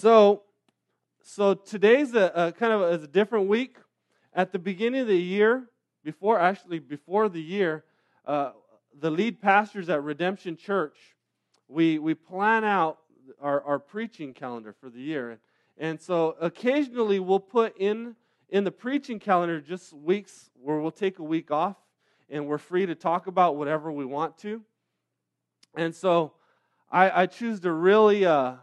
So, so today's a, a kind of a, a different week. At the beginning of the year, before actually before the year, uh, the lead pastors at Redemption Church, we we plan out our, our preaching calendar for the year, and, and so occasionally we'll put in in the preaching calendar just weeks where we'll take a week off and we're free to talk about whatever we want to. And so I, I choose to really uh,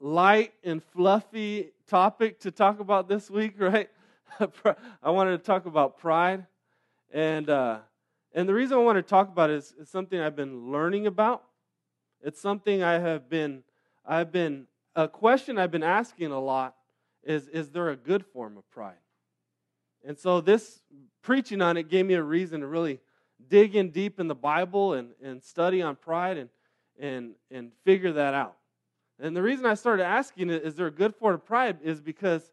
light and fluffy topic to talk about this week, right? I wanted to talk about pride. And, uh, and the reason I want to talk about it is, is something I've been learning about. It's something I have been, I've been, a question I've been asking a lot is, is there a good form of pride? And so this preaching on it gave me a reason to really dig in deep in the Bible and, and study on pride and, and, and figure that out. And the reason I started asking, is there a good form of pride, is because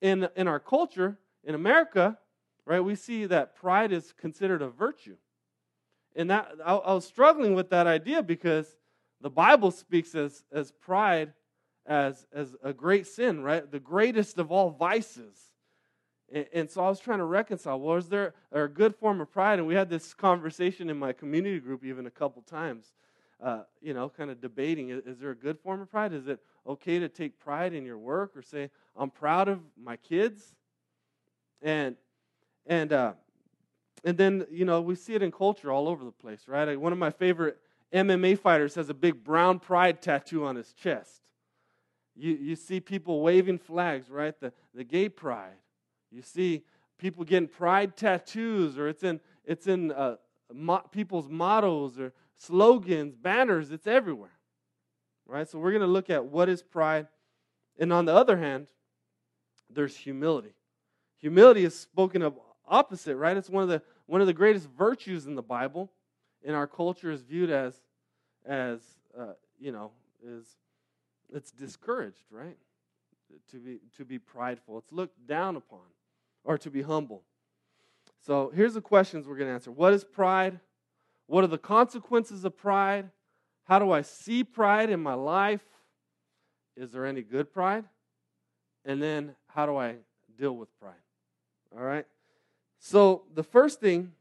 in, in our culture, in America, right, we see that pride is considered a virtue. And that I, I was struggling with that idea because the Bible speaks as, as pride as, as a great sin, right? The greatest of all vices. And, and so I was trying to reconcile. Well, is there a good form of pride? And we had this conversation in my community group even a couple times. Uh, you know, kind of debating is, is, there a good form of pride? Is it okay to take pride in your work or say, I'm proud of my kids? And, and, uh, and then, you know, we see it in culture all over the place, right? One of my favorite MMA fighters has a big brown pride tattoo on his chest. You, you see people waving flags, right? The, the gay pride. You see people getting pride tattoos, or it's in, it's in uh, mo- people's mottos or slogans, banners, it's everywhere. Right? So we're going to look at what is pride. And on the other hand, there's humility. Humility is spoken of opposite, right? It's one of the one of the greatest virtues in the Bible. In our culture is viewed as as uh, you know, is it's discouraged, right? To be to be prideful. It's looked down upon or to be humble. So here's the questions we're going to answer. What is pride? What are the consequences of pride? How do I see pride in my life? Is there any good pride? And then how do I deal with pride? All right? So the first thing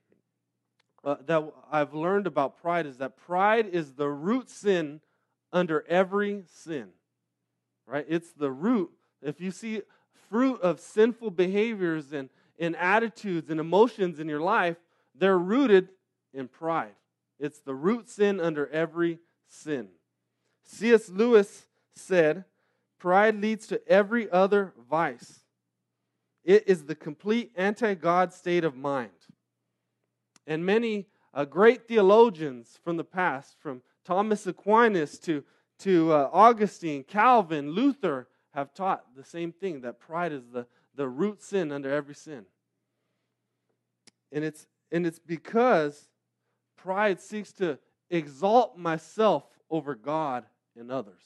uh, that I've learned about pride is that pride is the root sin under every sin. Right? It's the root. If you see fruit of sinful behaviors and, and attitudes and emotions in your life, they're rooted in pride. It's the root sin under every sin. C.S. Lewis said, Pride leads to every other vice. It is the complete anti God state of mind. And many uh, great theologians from the past, from Thomas Aquinas to, to uh, Augustine, Calvin, Luther, have taught the same thing that pride is the, the root sin under every sin. And it's, and it's because pride seeks to exalt myself over God and others.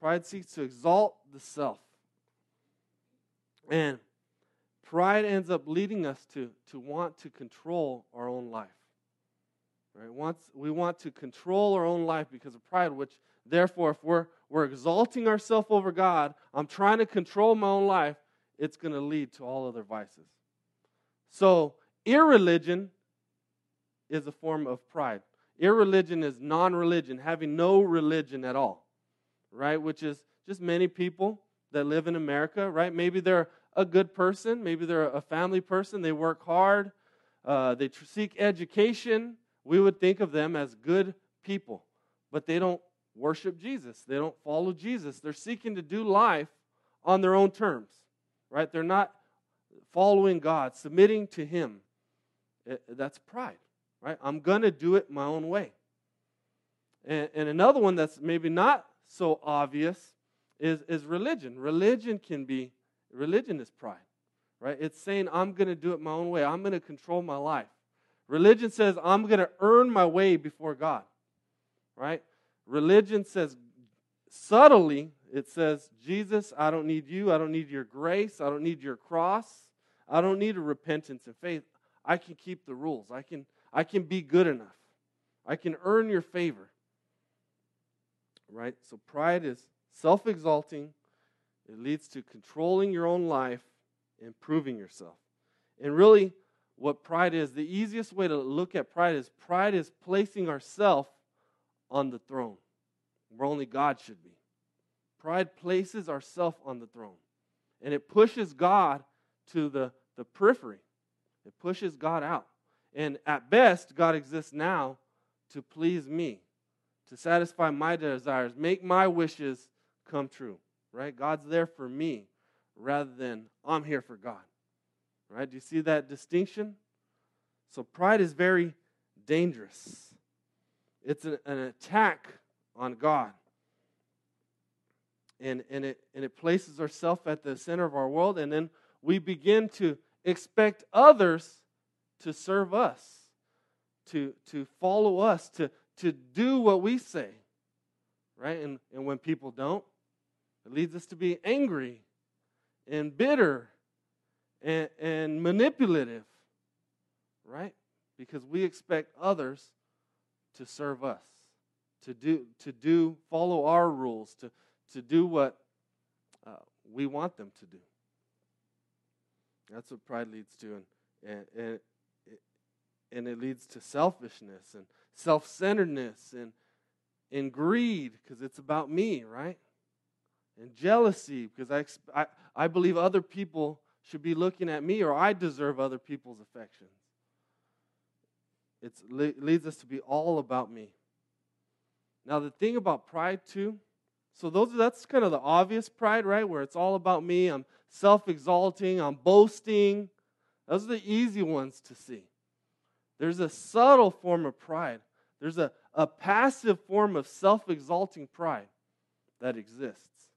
Pride seeks to exalt the self. And pride ends up leading us to, to want to control our own life. Right? Once we want to control our own life because of pride, which therefore, if we're, we're exalting ourselves over God, I'm trying to control my own life, it's going to lead to all other vices. So, irreligion is a form of pride. Irreligion is non religion, having no religion at all, right? Which is just many people that live in America, right? Maybe they're a good person, maybe they're a family person, they work hard, uh, they seek education. We would think of them as good people, but they don't worship Jesus. They don't follow Jesus. They're seeking to do life on their own terms, right? They're not following God, submitting to Him. That's pride right? I'm going to do it my own way. And, and another one that's maybe not so obvious is, is religion. Religion can be, religion is pride, right? It's saying, I'm going to do it my own way. I'm going to control my life. Religion says, I'm going to earn my way before God, right? Religion says, subtly, it says, Jesus, I don't need you. I don't need your grace. I don't need your cross. I don't need a repentance and faith. I can keep the rules. I can, I can be good enough. I can earn your favor. Right? So pride is self exalting, It leads to controlling your own life, improving yourself. And really, what pride is, the easiest way to look at pride is pride is placing ourselves on the throne where only God should be. Pride places ourself on the throne. And it pushes God to the, the periphery. It pushes God out. And at best, God exists now to please me, to satisfy my desires, make my wishes come true. Right? God's there for me rather than I'm here for God. Right? Do you see that distinction? So pride is very dangerous. It's an, an attack on God. And, and, it, and it places ourselves at the center of our world, and then we begin to expect others to serve us, to, to follow us, to, to do what we say. Right? And, and when people don't, it leads us to be angry and bitter and, and manipulative. Right? Because we expect others to serve us, to do, to do follow our rules, to, to do what uh, we want them to do. That's what pride leads to. And, and, and, and it leads to selfishness and self centeredness and, and greed because it's about me, right? And jealousy because I, I, I believe other people should be looking at me or I deserve other people's affections. It leads us to be all about me. Now, the thing about pride, too, so those that's kind of the obvious pride, right? Where it's all about me. I'm self-exalting, I'm boasting. Those are the easy ones to see. There's a subtle form of pride. There's a, a passive form of self-exalting pride that exists,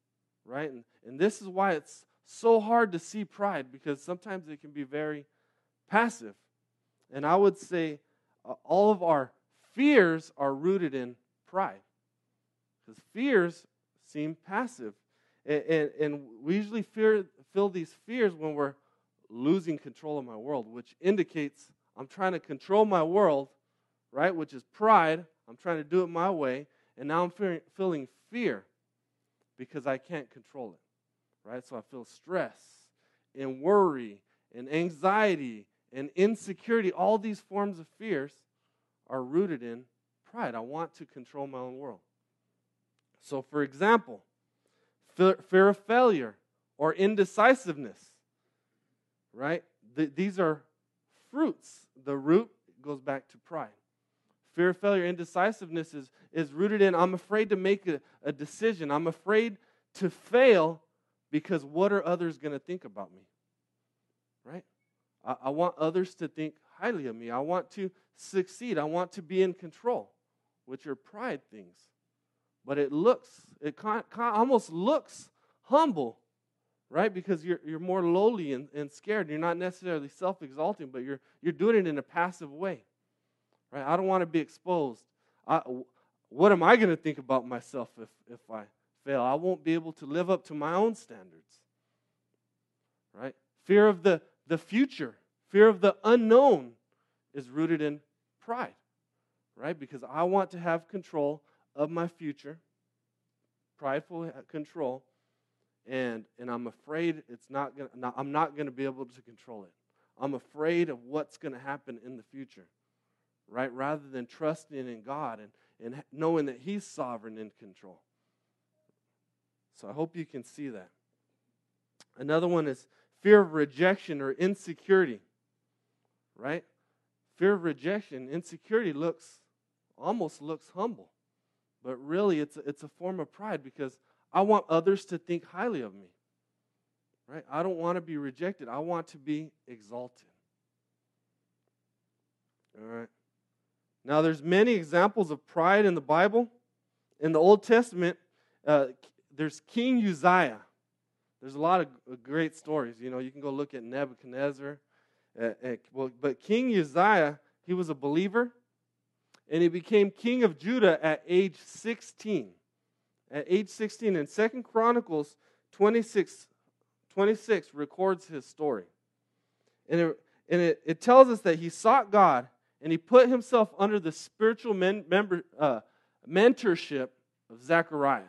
right? And, and this is why it's so hard to see pride because sometimes it can be very passive. And I would say uh, all of our fears are rooted in pride. Because fears seem passive. And, and, and we usually fear, feel these fears when we're losing control of my world, which indicates I'm trying to control my world, right? Which is pride. I'm trying to do it my way. And now I'm fearing, feeling fear because I can't control it, right? So I feel stress and worry and anxiety and insecurity. All these forms of fears are rooted in pride. I want to control my own world. So, for example, fear of failure or indecisiveness, right? these are fruits. The root goes back to pride. Fear of failure, indecisiveness is, is rooted in I'm afraid to make a, a decision. I'm afraid to fail because what are others going to think about me? Right? I, I want others to think highly of me. I want to succeed. I want to be in control, which are pride things but it looks, it kind of almost looks humble, right? Because you're, you're more lowly and, and scared. You're not necessarily self exalting, but you're, you're doing it in a passive way, right? I don't want to be exposed. I, what am I going to think about myself if, if I fail? I won't be able to live up to my own standards, right? Fear of the, the future, fear of the unknown is rooted in pride, right? Because I want to have control of my future, prideful uh, control, and, and I'm afraid it's not gonna, I'm not going to be able to control it. I'm afraid of what's going to happen in the future, right? Rather than trusting in God and, and knowing that He's sovereign and control. So I hope you can see that. Another one is fear of rejection or insecurity, right? Fear of rejection, insecurity looks almost looks humble. But really, it's it's a form of pride because I want others to think highly of me. Right? I don't want to be rejected. I want to be exalted. All right. Now, there's many examples of pride in the Bible. In the Old Testament, uh, there's King Uzziah. There's a lot of great stories. You know, you can go look at Nebuchadnezzar. Uh, uh, but King Uzziah, he was a believer and he became king of Judah at age 16. At age 16, and Second Chronicles 26, 26 records his story. And, it, and it, it tells us that he sought God and he put himself under the spiritual men, member, uh, mentorship of Zechariah.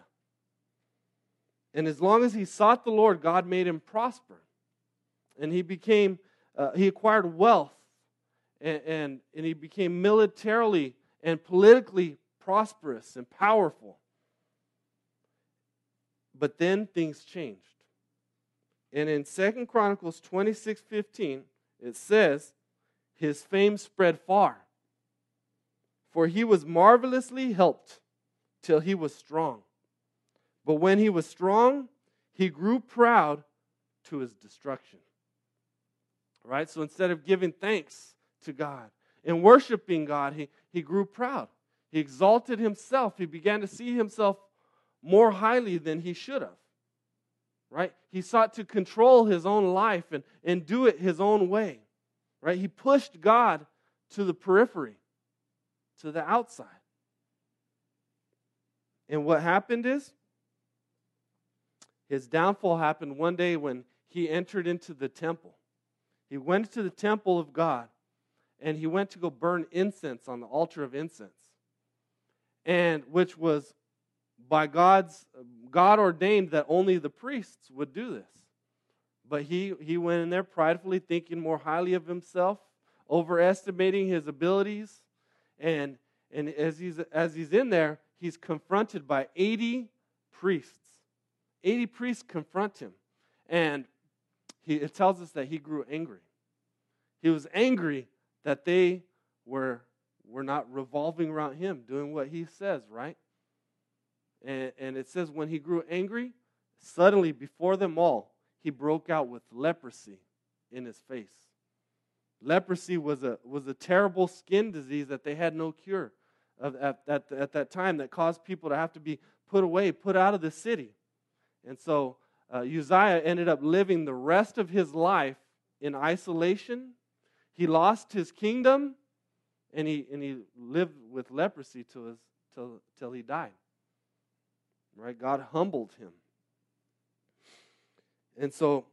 And as long as he sought the Lord, God made him prosper. And he became, uh, he acquired wealth and, and, and he became militarily and politically prosperous and powerful. But then things changed. And in Second Chronicles 26 15, it says, His fame spread far, for he was marvelously helped till he was strong. But when he was strong, he grew proud to his destruction. Right? So instead of giving thanks to God and worshiping God, he, he grew proud. He exalted himself. He began to see himself more highly than he should have. Right? He sought to control his own life and, and do it his own way. Right? He pushed God to the periphery, to the outside. And what happened is, his downfall happened one day when he entered into the temple. He went to the temple of God and he went to go burn incense on the altar of incense. And which was by God's God ordained that only the priests would do this. But he, he went in there pridefully thinking more highly of himself, overestimating his abilities. And, and as, he's, as he's in there, he's confronted by 80 priests. 80 priests confront him. And he, it tells us that he grew angry. He was angry that they were, were not revolving around him, doing what he says, right? And, and it says, when he grew angry, suddenly before them all, he broke out with leprosy in his face. Leprosy was a, was a terrible skin disease that they had no cure of, at, at, at that time that caused people to have to be put away, put out of the city. And so uh, Uzziah ended up living the rest of his life in isolation. He lost his kingdom and he, and he lived with leprosy till, his, till, till he died. Right? God humbled him. And so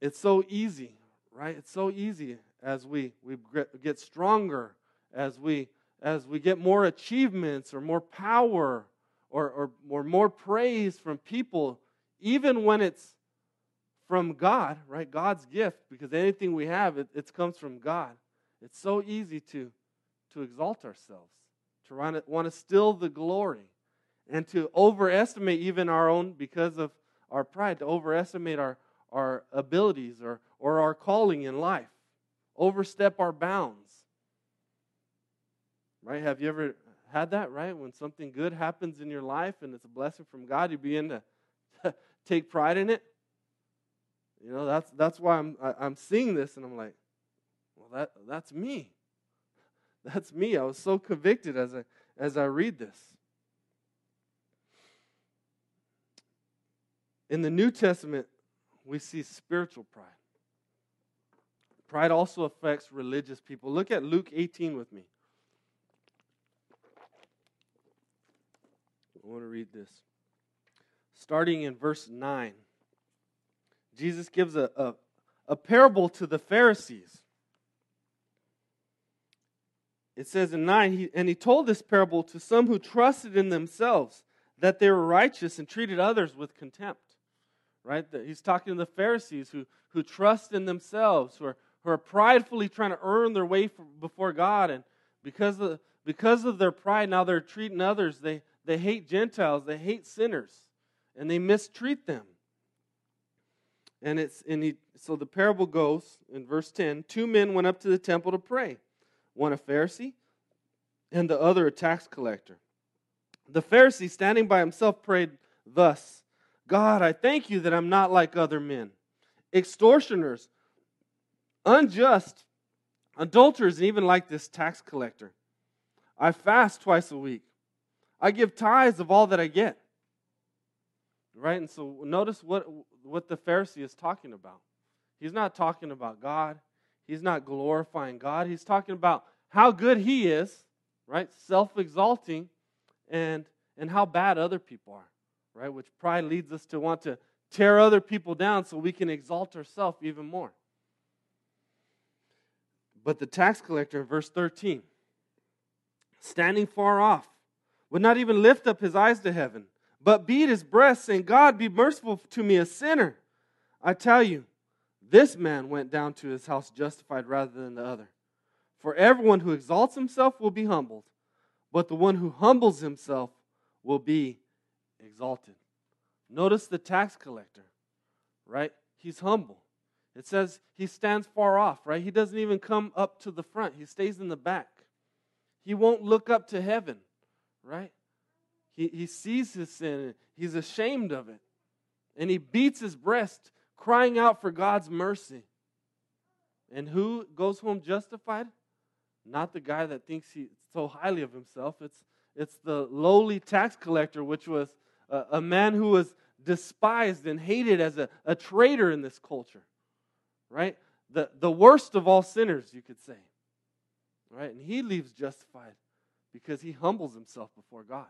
it's so easy, right? It's so easy as we, we get stronger, as we as we get more achievements or more power or, or, or more praise from people, even when it's from God, right? God's gift, because anything we have, it, it comes from God. It's so easy to, to exalt ourselves, to want to, want to steal the glory, and to overestimate even our own, because of our pride, to overestimate our, our abilities or, or our calling in life, overstep our bounds. Right? Have you ever had that, right? When something good happens in your life and it's a blessing from God, you begin to take pride in it. You know, that's that's why I'm I, am i am seeing this and I'm like, well, that that's me. That's me. I was so convicted as I as I read this. In the New Testament, we see spiritual pride. Pride also affects religious people. Look at Luke 18 with me. I want to read this. Starting in verse 9, Jesus gives a, a, a parable to the Pharisees. It says in 9, he, and he told this parable to some who trusted in themselves that they were righteous and treated others with contempt. Right? He's talking to the Pharisees who, who trust in themselves, who are, who are pridefully trying to earn their way for, before God. And because of, because of their pride, now they're treating others. They, they hate Gentiles, they hate sinners, and they mistreat them. And it's and he, so the parable goes in verse 10 two men went up to the temple to pray, one a Pharisee and the other a tax collector. The Pharisee, standing by himself, prayed thus God, I thank you that I'm not like other men, extortioners, unjust, adulterers, and even like this tax collector. I fast twice a week. I give tithes of all that I get. Right? And so notice what, what the Pharisee is talking about. He's not talking about God. He's not glorifying God. He's talking about how good he is, right? Self exalting, and, and how bad other people are, right? Which pride leads us to want to tear other people down so we can exalt ourselves even more. But the tax collector, verse 13, standing far off, would not even lift up his eyes to heaven, but beat his breast, saying, God, be merciful to me, a sinner. I tell you, this man went down to his house justified rather than the other. For everyone who exalts himself will be humbled, but the one who humbles himself will be exalted. Notice the tax collector, right? He's humble. It says he stands far off, right? He doesn't even come up to the front, he stays in the back. He won't look up to heaven, right? He, he sees his sin, he's ashamed of it, and he beats his breast, crying out for God's mercy. And who goes home justified? Not the guy that thinks he's so highly of himself. It's, it's the lowly tax collector, which was a, man who was despised and hated as a, a traitor in this culture. Right? The, the worst of all sinners, you could say. Right? And he leaves justified because he humbles himself before God.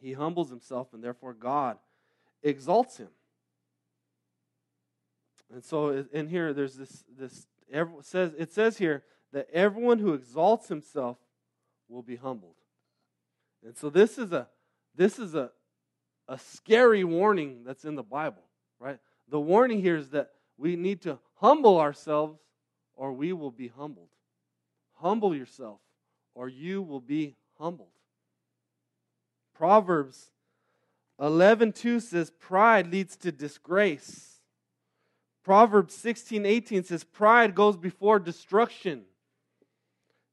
He humbles himself, and therefore God exalts him. And so in here, there's this, this says, it says here that everyone who exalts himself will be humbled. And so this is a this is a a scary warning that's in the Bible, right? The warning here is that we need to humble ourselves or we will be humbled. Humble yourself or you will be humbled. Proverbs 11:2 says pride leads to disgrace. Proverbs 16:18 says pride goes before destruction.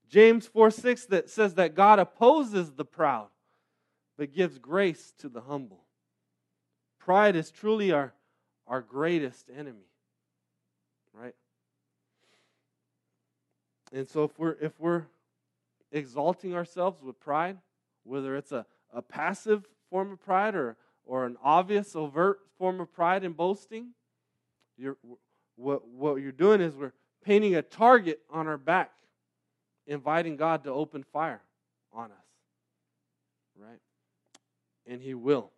James 4 6 that says that God opposes the proud, but gives grace to the humble. Pride is truly our, our greatest enemy. Right? And so if we're if we're exalting ourselves with pride, whether it's a, a passive form of pride or, or an obvious, overt form of pride and boasting, you're, what, what you're doing is we're painting a target on our back inviting God to open fire on us. Right? And He will.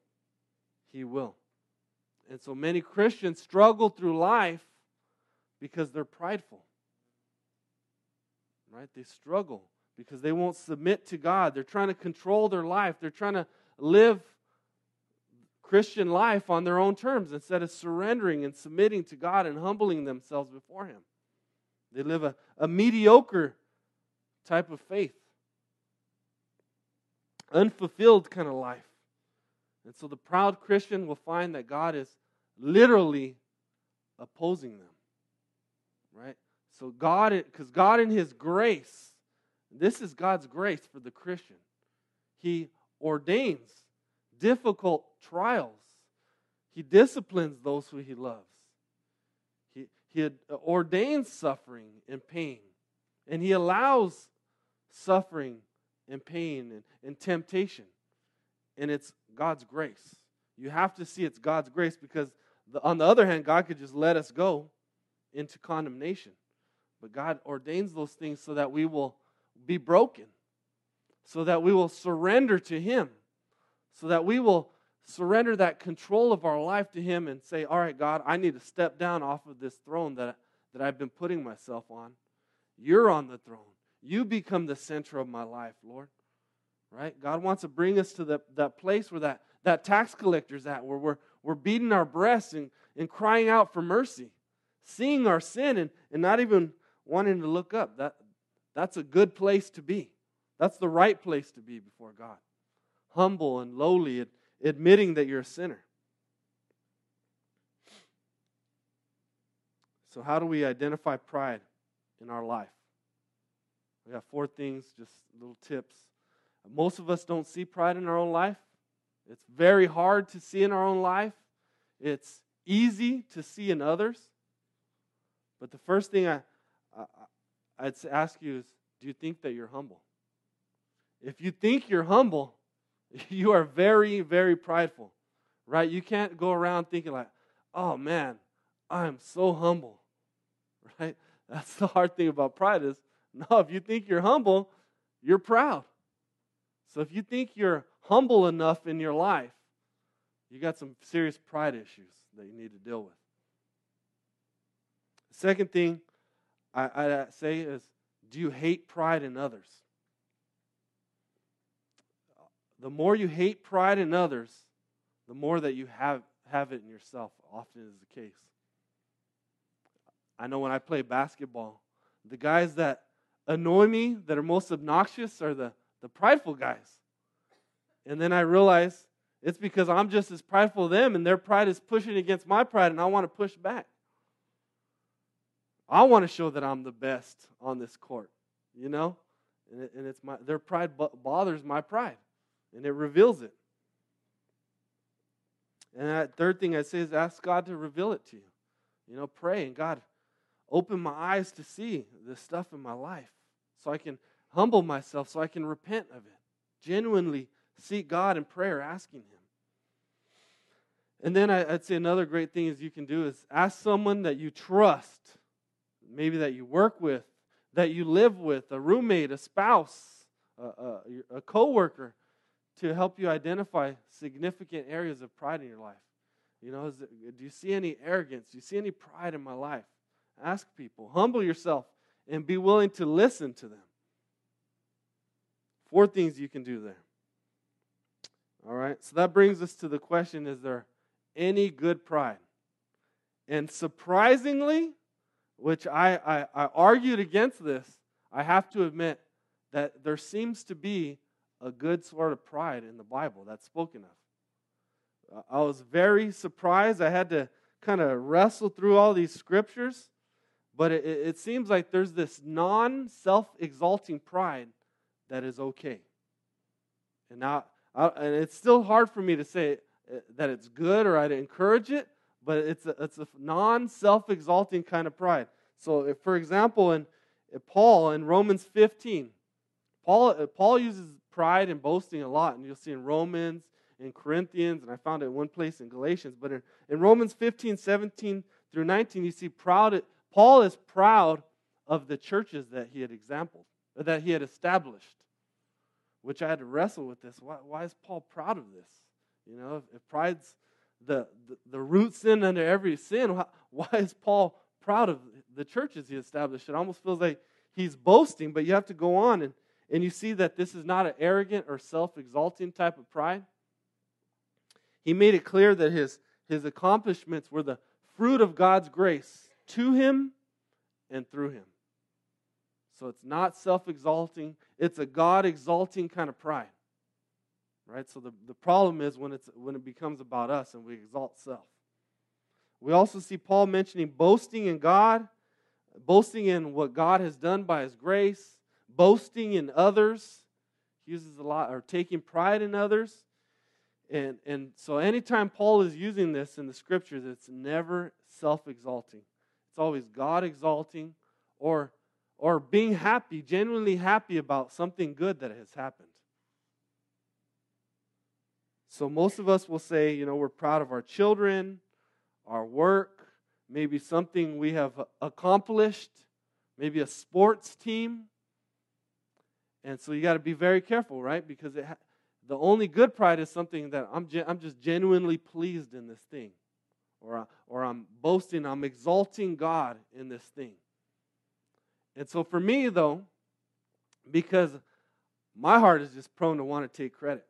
He will. And so many Christians struggle through life because they're prideful. Right? They struggle because they won't submit to God. They're trying to control their life. They're trying to live Christian life on their own terms instead of surrendering and submitting to God and humbling themselves before Him. They live a, a mediocre type of faith, unfulfilled kind of life. And so the proud Christian will find that God is literally opposing them. Right? So God, because God in His grace, this is God's grace for the Christian. He ordains difficult trials. He disciplines those who He loves. He, he ordains suffering and pain. And He allows suffering and pain and, and temptation. And it's God's grace. You have to see it's God's grace because, the, on the other hand, God could just let us go into condemnation. But God ordains those things so that we will be broken, so that we will surrender to Him, so that we will surrender that control of our life to Him and say, All right, God, I need to step down off of this throne that, that I've been putting myself on. You're on the throne. You become the center of my life, Lord. Right? God wants to bring us to the, that place where that, that tax collector's at, where we're, we're beating our breasts and, and crying out for mercy, seeing our sin and, and not even wanting to look up. That, that's a good place to be. That's the right place to be before God. Humble and lowly, admitting that you're a sinner. So, how do we identify pride in our life? We have four things, just little tips. Most of us don't see pride in our own life. It's very hard to see in our own life. It's easy to see in others. But the first thing I, I, I'd ask you is do you think that you're humble? If you think you're humble, you are very, very prideful, right? You can't go around thinking, like, oh man, I'm so humble, right? That's the hard thing about pride is No, if you think you're humble, you're proud. So if you think you're humble enough in your life, you got some serious pride issues that you need to deal with. The second thing I, I say is do you hate pride in others? the more you hate pride in others, the more that you have, have it in yourself, often is the case. I know when I play basketball, the guys that annoy me, that are most obnoxious, are the, the prideful guys. And then I realize it's because I'm just as prideful as them, and their pride is pushing against my pride, and I want to push back. I want to show that I'm the best on this court, you know? And, it, and it's my, their pride bothers my pride, and it reveals it. And that third thing I say is ask God to reveal it to you. You know, pray and God, open my eyes to see the stuff in my life so I can humble myself, so I can repent of it. Genuinely seek God in prayer, asking Him. And then I'd say another great thing is you can do is ask someone that you trust, maybe that you work with, that you live with, a roommate, a spouse, a, a, a coworker, to help you identify significant areas of pride in your life. You know, it, do you see any arrogance? Do you see any pride in my life? Ask people. Humble yourself and be willing to listen to them. Four things you can do there. All right, so that brings us to the question is there any good pride? And surprisingly, which I, I, I argued against this, I have to admit that there seems to be a good sort of pride in the Bible that's spoken of. I was very surprised. I had to kind of wrestle through all these scriptures, but it, it seems like there's this non self exalting pride that is okay. And now, and it's still hard for me to say uh, that it's good or I'd encourage it, but it's a, it's a non self exalting kind of pride. So, if, for example, in, in Paul in Romans 15, Paul, uh, Paul uses pride and boasting a lot, and you'll see in Romans, in Corinthians, and I found it in one place in Galatians. But in, in Romans 15, 17 through 19, you see proud. Paul is proud of the churches that he had exampled, that he had established which I had to wrestle with this. Why, why is Paul proud of this? You know, if, if pride's the, the, the, root sin under every sin, why, why is Paul proud of the churches he established? It almost feels like he's boasting, but you have to go on and, and you see that this is not an arrogant or self exalting type of pride. He made it clear that his, his accomplishments were the fruit of God's grace to him and through him. So it's not self exalting, it's a God exalting kind of pride. Right? So the, the problem is when, it's, when it becomes about us and we exalt self. We also see Paul mentioning boasting in God, boasting in what God has done by his grace, boasting in others. He uses a lot, or taking pride in others. And, and so anytime Paul is using this in the scriptures, it's never self exalting. It's always God exalting or or being happy, genuinely happy about something good that has happened. So most of us will say, you know, we're proud of our children, our work, maybe something we have accomplished, maybe a sports team. And so you got to be very careful, right? Because ha- the only good pride is something that I'm, I'm just genuinely pleased in this thing. Or, or I'm boasting, I'm exalting God in this thing. And so for me, though, because my heart is just prone to want to take credit,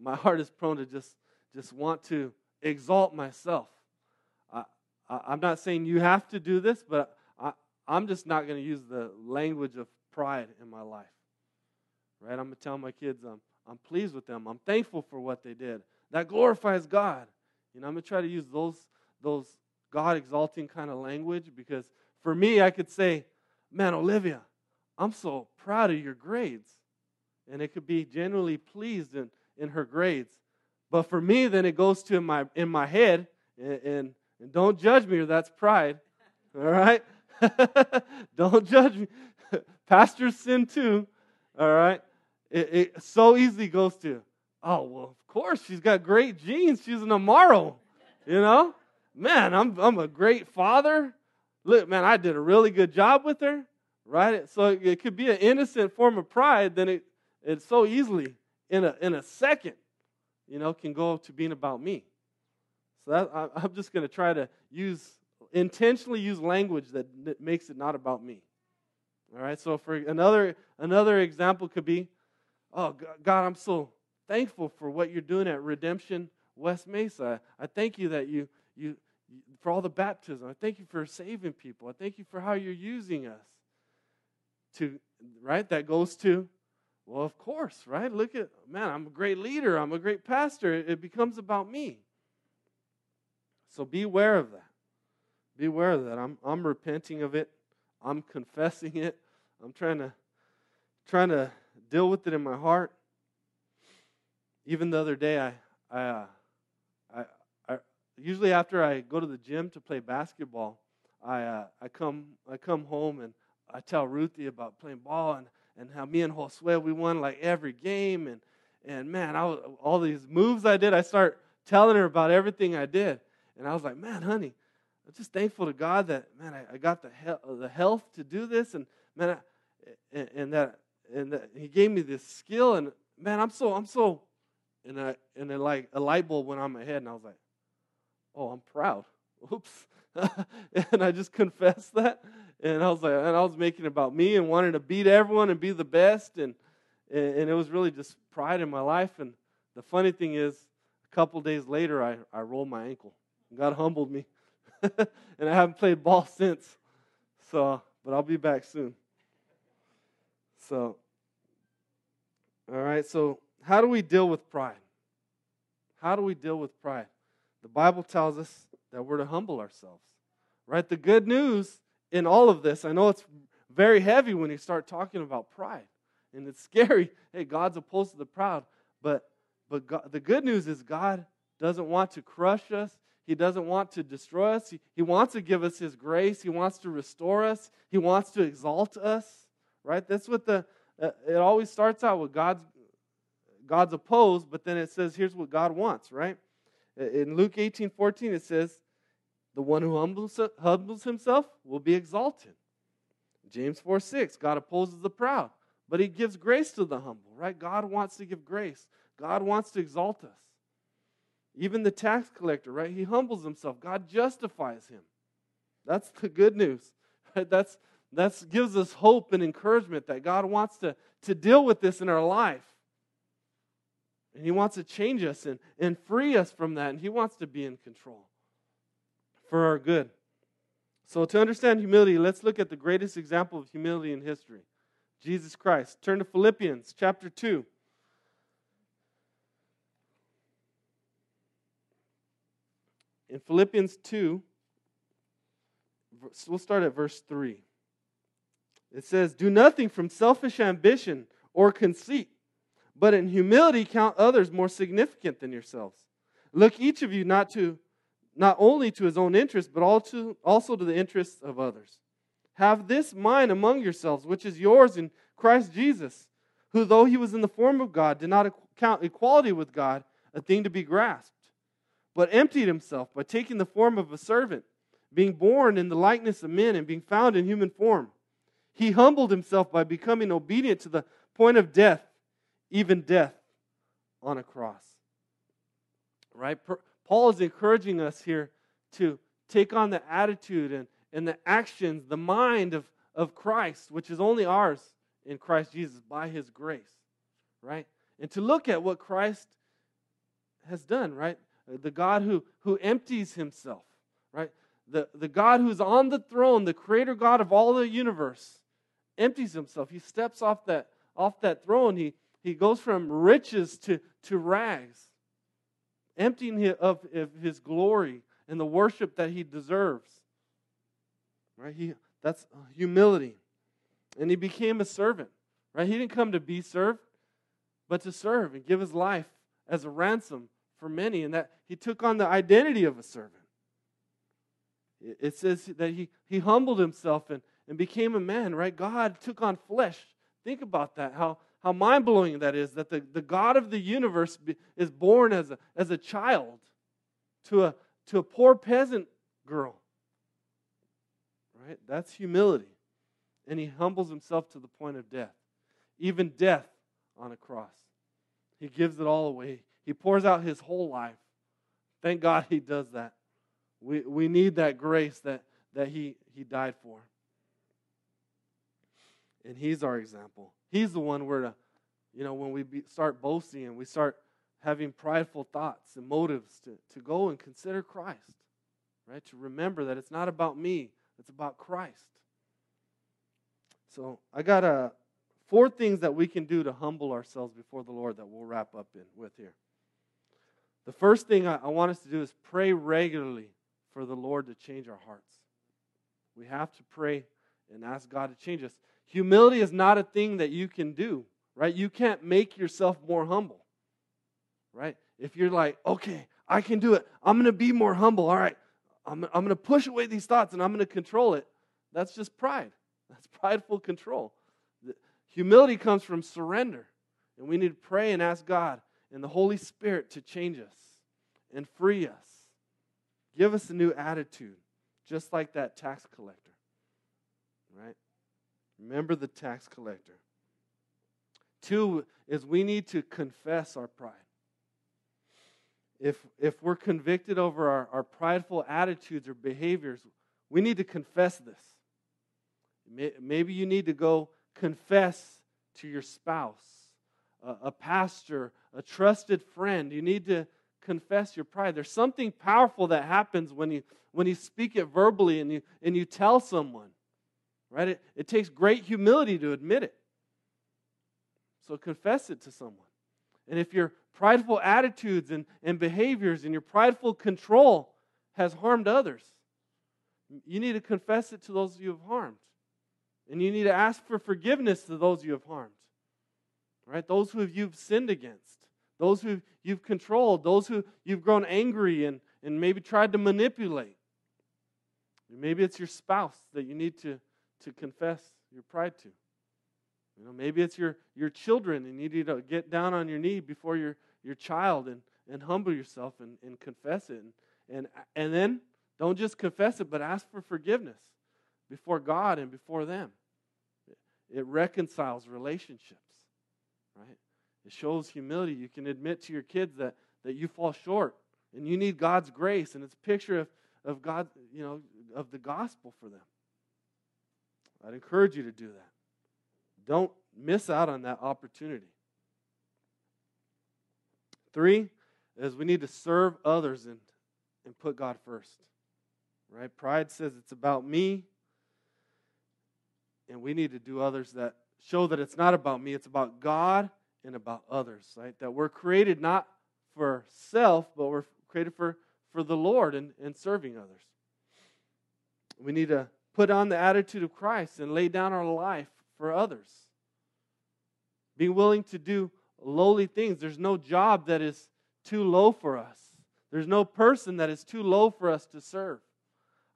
my heart is prone to just, just want to exalt myself. I, I, am not saying you have to do this, but I, I'm just not going to use the language of pride in my life. Right? I'm going to tell my kids I'm, I'm pleased with them. I'm thankful for what they did. That glorifies God. You know, I'm going to try to use those, those God exalting kind of language because for me, I could say, Man, Olivia, I'm so proud of your grades. And it could be genuinely pleased in, in her grades. But for me, then it goes to my in my head, and, and, and don't judge me or that's pride. All right? don't judge me. Pastors sin too. All right? It, it so easily goes to, oh, well, of course, she's got great genes. She's an Amaro. You know? Man, I'm, I'm a great father look, man, I did a really good job with her, right? So it could be an innocent form of pride, then it, it so easily, in a, in a second, you know, can go to being about me. So that, I, I'm just going to try to use, intentionally use language that, makes it not about me. All right, so for another, another example could be, oh, God, I'm so thankful for what you're doing at Redemption West Mesa. I thank you that you, you, for all the baptism. I thank you for saving people. I thank you for how you're using us. To, right? That goes to, well, of course, right? Look at, man, I'm a great leader. I'm a great pastor. It becomes about me. So be aware of that. Be aware of that. I'm, I'm repenting of it. I'm confessing it. I'm trying to trying to deal with it in my heart. Even the other day, I, I, uh, usually after I go to the gym to play basketball, I, uh, I come, I come home and I tell Ruthie about playing ball and, and how me and Josue we won like every game. And and man, I was, all these moves I did, I start telling her about everything I did, and I was like, man, honey, I'm just thankful to God that man, I, I got the he- the health to do this, and man, I, and, and that and that He gave me this skill, and man, I'm so I'm so, and I and then like a light bulb went on my head, and I was like, oh, I'm proud. Oops, and I just confessed that, and I was like, and I was making about me and wanting to beat everyone and be the best, and and it was really just pride in my life. And the funny thing is, a couple days later, I I rolled my ankle. God humbled me. and I haven't played ball since. So, but I'll be back soon. So, all right. So, how do we deal with pride? How do we deal with pride? The Bible tells us that we're to humble ourselves. Right? The good news in all of this, I know it's very heavy when you start talking about pride. And it's scary. Hey, God's opposed to the proud. But but God, the good news is God doesn't want to crush us. He doesn't want to destroy us. He, he wants to give us His grace. He wants to restore us. He wants to exalt us. Right? That's what the, uh, it always starts out with God's, God's opposed, but then it says, here's what God wants, right? In Luke 18 14, it says, the one who humbles, himself will be exalted. James 4 6, God opposes the proud, but he gives grace to the humble, right? God wants to give grace, God wants to exalt us. Even the tax collector, right? He humbles himself. God justifies him. That's the good news. Right? That's that gives us hope and encouragement that God wants to, to deal with this in our life. And He wants to change us and, and free us from that. And He wants to be in control for our good. So, to understand humility, let's look at the greatest example of humility in history Jesus Christ. Turn to Philippians chapter 2. in Philippians 2, we'll start at verse 3. It says, Do nothing from selfish ambition or conceit, but in humility count others more significant than yourselves. Look, each of you not to not only to his own interest, but also, also to the interests of others. Have this mind among yourselves, which is yours in Christ Jesus, who, though he was in the form of God, did not count equality with God a thing to be grasped but emptied himself by taking the form of a servant, being born in the likeness of men and being found in human form. He humbled himself by becoming obedient to the point of death, even death on a cross. Right? Paul is encouraging us here to take on the attitude and, and the actions, the mind of, of Christ, which is only ours in Christ Jesus by his grace. Right? And to look at what Christ has done, right? the God who, who empties himself, right? The, the God who's on the throne, the creator God of all the universe, empties himself. He steps off that, off that throne. He, he goes from riches to, to rags, emptying of, of his glory and the worship that he deserves. Right? He, that's uh, humility. And he became a servant. Right? He didn't come to be served, but to serve and give his life as a ransom for many, and that he took on the identity of a servant. It says that he, he humbled himself and, and became a man, right? God took on flesh. Think about that, how, how mind blowing that is that the, the God of the universe be, is born as a, as a child to a, to a poor peasant girl. Right? That's humility. And he humbles himself to the point of death, even death on a cross. He gives it all away. He pours out his whole life. Thank God he does that. We, we need that grace that, that he, he died for. And he's our example. He's the one we're to you know, when we be, start boasting and we start having prideful thoughts and motives to, to go and consider Christ, right? To remember that it's not about me, it's about Christ. So I got a four things that we can do to humble ourselves before the Lord that we'll wrap up in with here. The first thing I, I want us to do is pray regularly for the Lord to change our hearts. We have to pray and ask God to change us. Humility is not a thing that you can do, right? You can't make yourself more humble, right? If you're like, okay, I can do it, I'm going to be more humble, all right, I'm, I'm going to push away these thoughts and I'm going to control it, that's just pride. That's prideful control. Humility comes from surrender. And we need to pray and ask God and the Holy Spirit to change us and free us. Give us a new attitude, just like that tax collector. Right? Remember the tax collector. Two is we need to confess our pride. If, if we're convicted over our, our prideful attitudes or behaviors, we need to confess this. Maybe you need to go confess to your spouse, a, a pastor, a trusted friend. You need to confess your pride. There's something powerful that happens when you when you speak it verbally and you and you tell someone. Right? It, it takes great humility to admit it. So confess it to someone. And if your prideful attitudes and, and behaviors and your prideful control has harmed others, you need to confess it to those you have harmed. And you need to ask for forgiveness to those you have harmed. Right? Those who you've sinned against, those who you've controlled, those who you've grown angry and, and maybe tried to manipulate. Maybe it's your spouse that you need to, to confess your pride to. You know, maybe it's your, your children and you need to get down on your knee before your, your child and, and humble yourself and, and confess it. And, and, and then don't just confess it, but ask for forgiveness before God and before them. It reconciles relationships, right? It shows humility. You can admit to your kids that, that you fall short and you need God's grace, and it's a picture of, of God, you know, of the gospel for them. I'd encourage you to do that. Don't miss out on that opportunity. Three is we need to serve others and, and put God first. Right? Pride says it's about me, and we need to do others that show that it's not about me, it's about God and about others, right? That we're created not for self, but we're created for, for the Lord and, and serving others. We need to put on the attitude of Christ and lay down our life for others. Being willing to do lowly things. There's no job that is too low for us, there's no person that is too low for us to serve.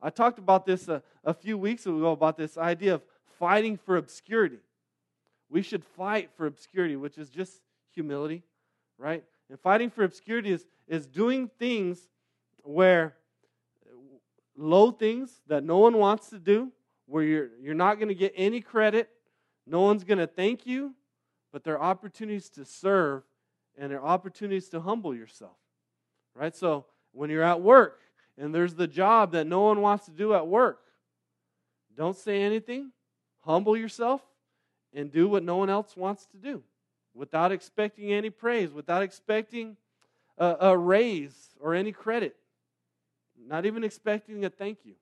I talked about this a, a few weeks ago about this idea of fighting for obscurity. We should fight for obscurity, which is just humility, right? And fighting for obscurity is, is doing things where low things that no one wants to do, where you're, you're not going to get any credit, no one's going to thank you, but there are opportunities to serve and there are opportunities to humble yourself, right? So when you're at work and there's the job that no one wants to do at work, don't say anything humble yourself and do what no one else wants to do without expecting any praise, without expecting a, a raise or any credit, not even expecting a thank you.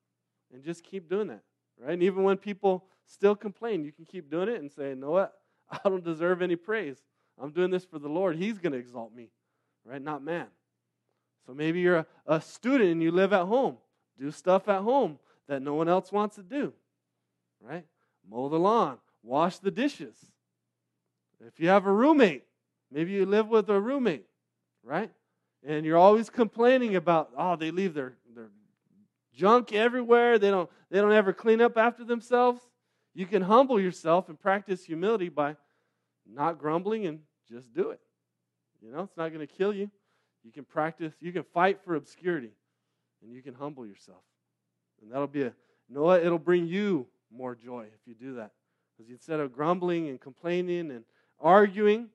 And just keep doing that, right? And even when people still complain, you can keep doing it and say, you know what? I don't deserve any praise. I'm doing this for the Lord. He's going to exalt me, right? Not man. So maybe you're a, a student and you live at home. Do stuff at home that no one else wants to do, right? mow the lawn, wash the dishes. If you have a roommate, maybe you live with a roommate, right? And you're always complaining about, oh, they leave their, their junk everywhere. They don't, they don't ever clean up after themselves. You can humble yourself and practice humility by not grumbling and just do it. You know, it's not going to kill you. You can practice, you can fight for obscurity, and you can humble yourself. And that'll be a, you know what? It'll bring you more joy if you do that. Because instead of grumbling and complaining and arguing,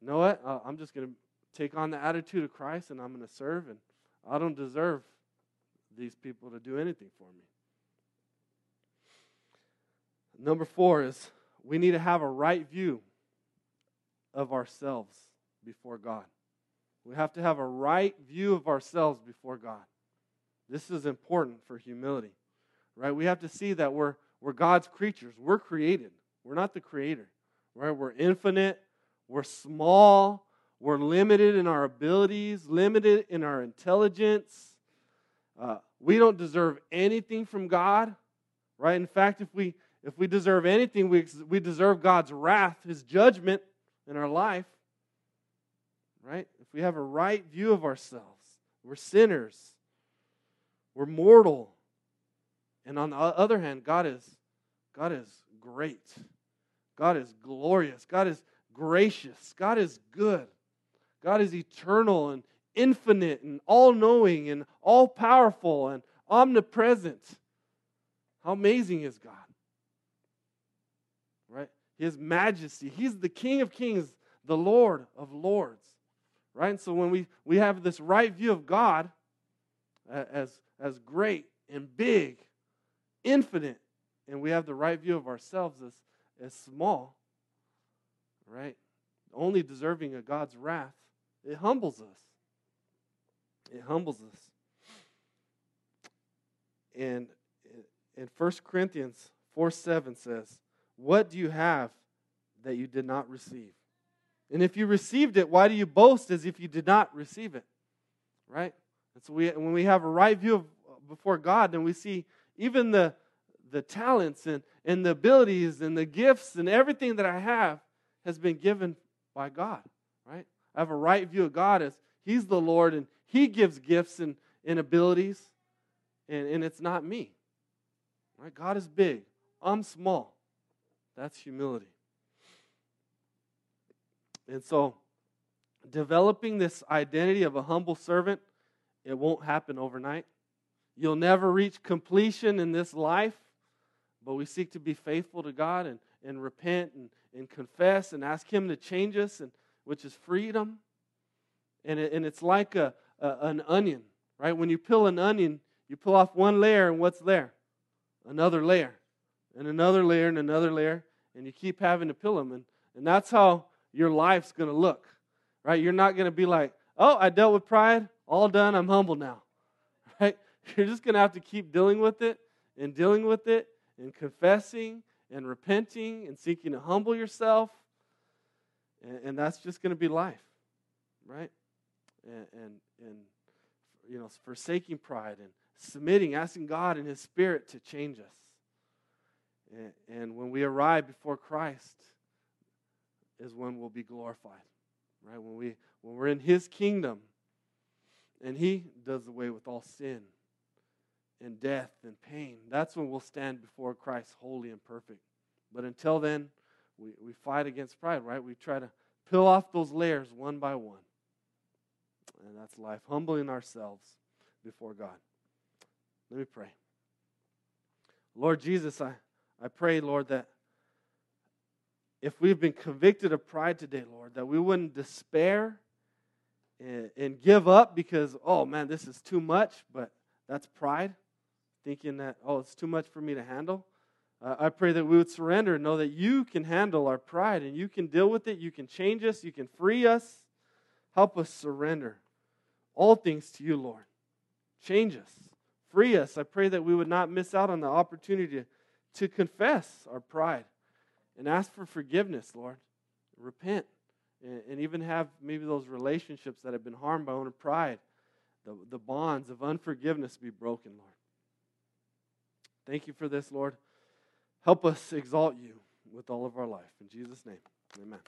you know what? Uh, I'm just going to take on the attitude of Christ and I'm going to serve, and I don't deserve these people to do anything for me. Number four is we need to have a right view of ourselves before God. We have to have a right view of ourselves before God. This is important for humility, right? We have to see that we're, we're God's creatures. We're created. We're not the creator, right? We're infinite. We're small. We're limited in our abilities, limited in our intelligence. Uh, we don't deserve anything from God, right? In fact, if we if we deserve anything, we, we deserve God's wrath, His judgment in our life, right? If we have a right view of ourselves, we're sinners, we're mortal, and on the other hand, God is God is great, God is glorious, God is gracious, God is good, God is eternal and infinite and all knowing and all powerful and omnipresent. How amazing is God? Right? His majesty. He's the King of kings, the Lord of lords. Right? And so when we, we have this right view of God as, as great and big, infinite, and we have the right view of ourselves as, as small, right? Only deserving of God's wrath, it humbles us. It humbles us. And in 1 Corinthians 4 7 says, What do you have that you did not receive? And if you received it, why do you boast as if you did not receive it? Right? And so we, when we have a right view of, before God, then we see even the, the talents and, and the abilities and the gifts and everything that I have has been given by God. Right? I have a right view of God as He's the Lord and He gives gifts and, and abilities, and, and it's not me. Right? God is big. I'm small. That's humility. And so, developing this identity of a humble servant, it won't happen overnight. You'll never reach completion in this life, but we seek to be faithful to God and, and repent and, and confess and ask Him to change us, and, which is freedom. And, it, and it's like a, a, an onion, right? When you peel an onion, you pull off one layer, and what's there? Another layer, and another layer, and another layer, and you keep having to peel them. And, and that's how your life's going to look, right? You're not going to be like, oh, I dealt with pride, all done, I'm humble now, right? You're just going to have to keep dealing with it and dealing with it and confessing and repenting and seeking to humble yourself. And, and that's just going to be life, right? And, and, and, you know, forsaking pride and submitting, asking God and His Spirit to change us. And, and when we arrive before Christ, is when we'll be glorified. Right? When we when we're in his kingdom and he does away with all sin and death and pain, that's when we'll stand before Christ holy and perfect. But until then, we, we fight against pride, right? We try to peel off those layers one by one. And that's life, humbling ourselves before God. Let me pray. Lord Jesus, I, I pray, Lord, that if we've been convicted of pride today, Lord, that we wouldn't despair and, give up because, oh man, this is too much, but that's pride, thinking that, oh, it's too much for me to handle. Uh, I pray that we would surrender and know that you can handle our pride and you can deal with it. You can change us. You can free us. Help us surrender all things to you, Lord. Change us. Free us. I pray that we would not miss out on the opportunity to, confess our pride and ask for forgiveness, Lord. Repent and, even have maybe those relationships that have been harmed by own pride, the, the bonds of unforgiveness be broken, Lord. Thank you for this, Lord. Help us exalt you with all of our life. In Jesus' name, amen.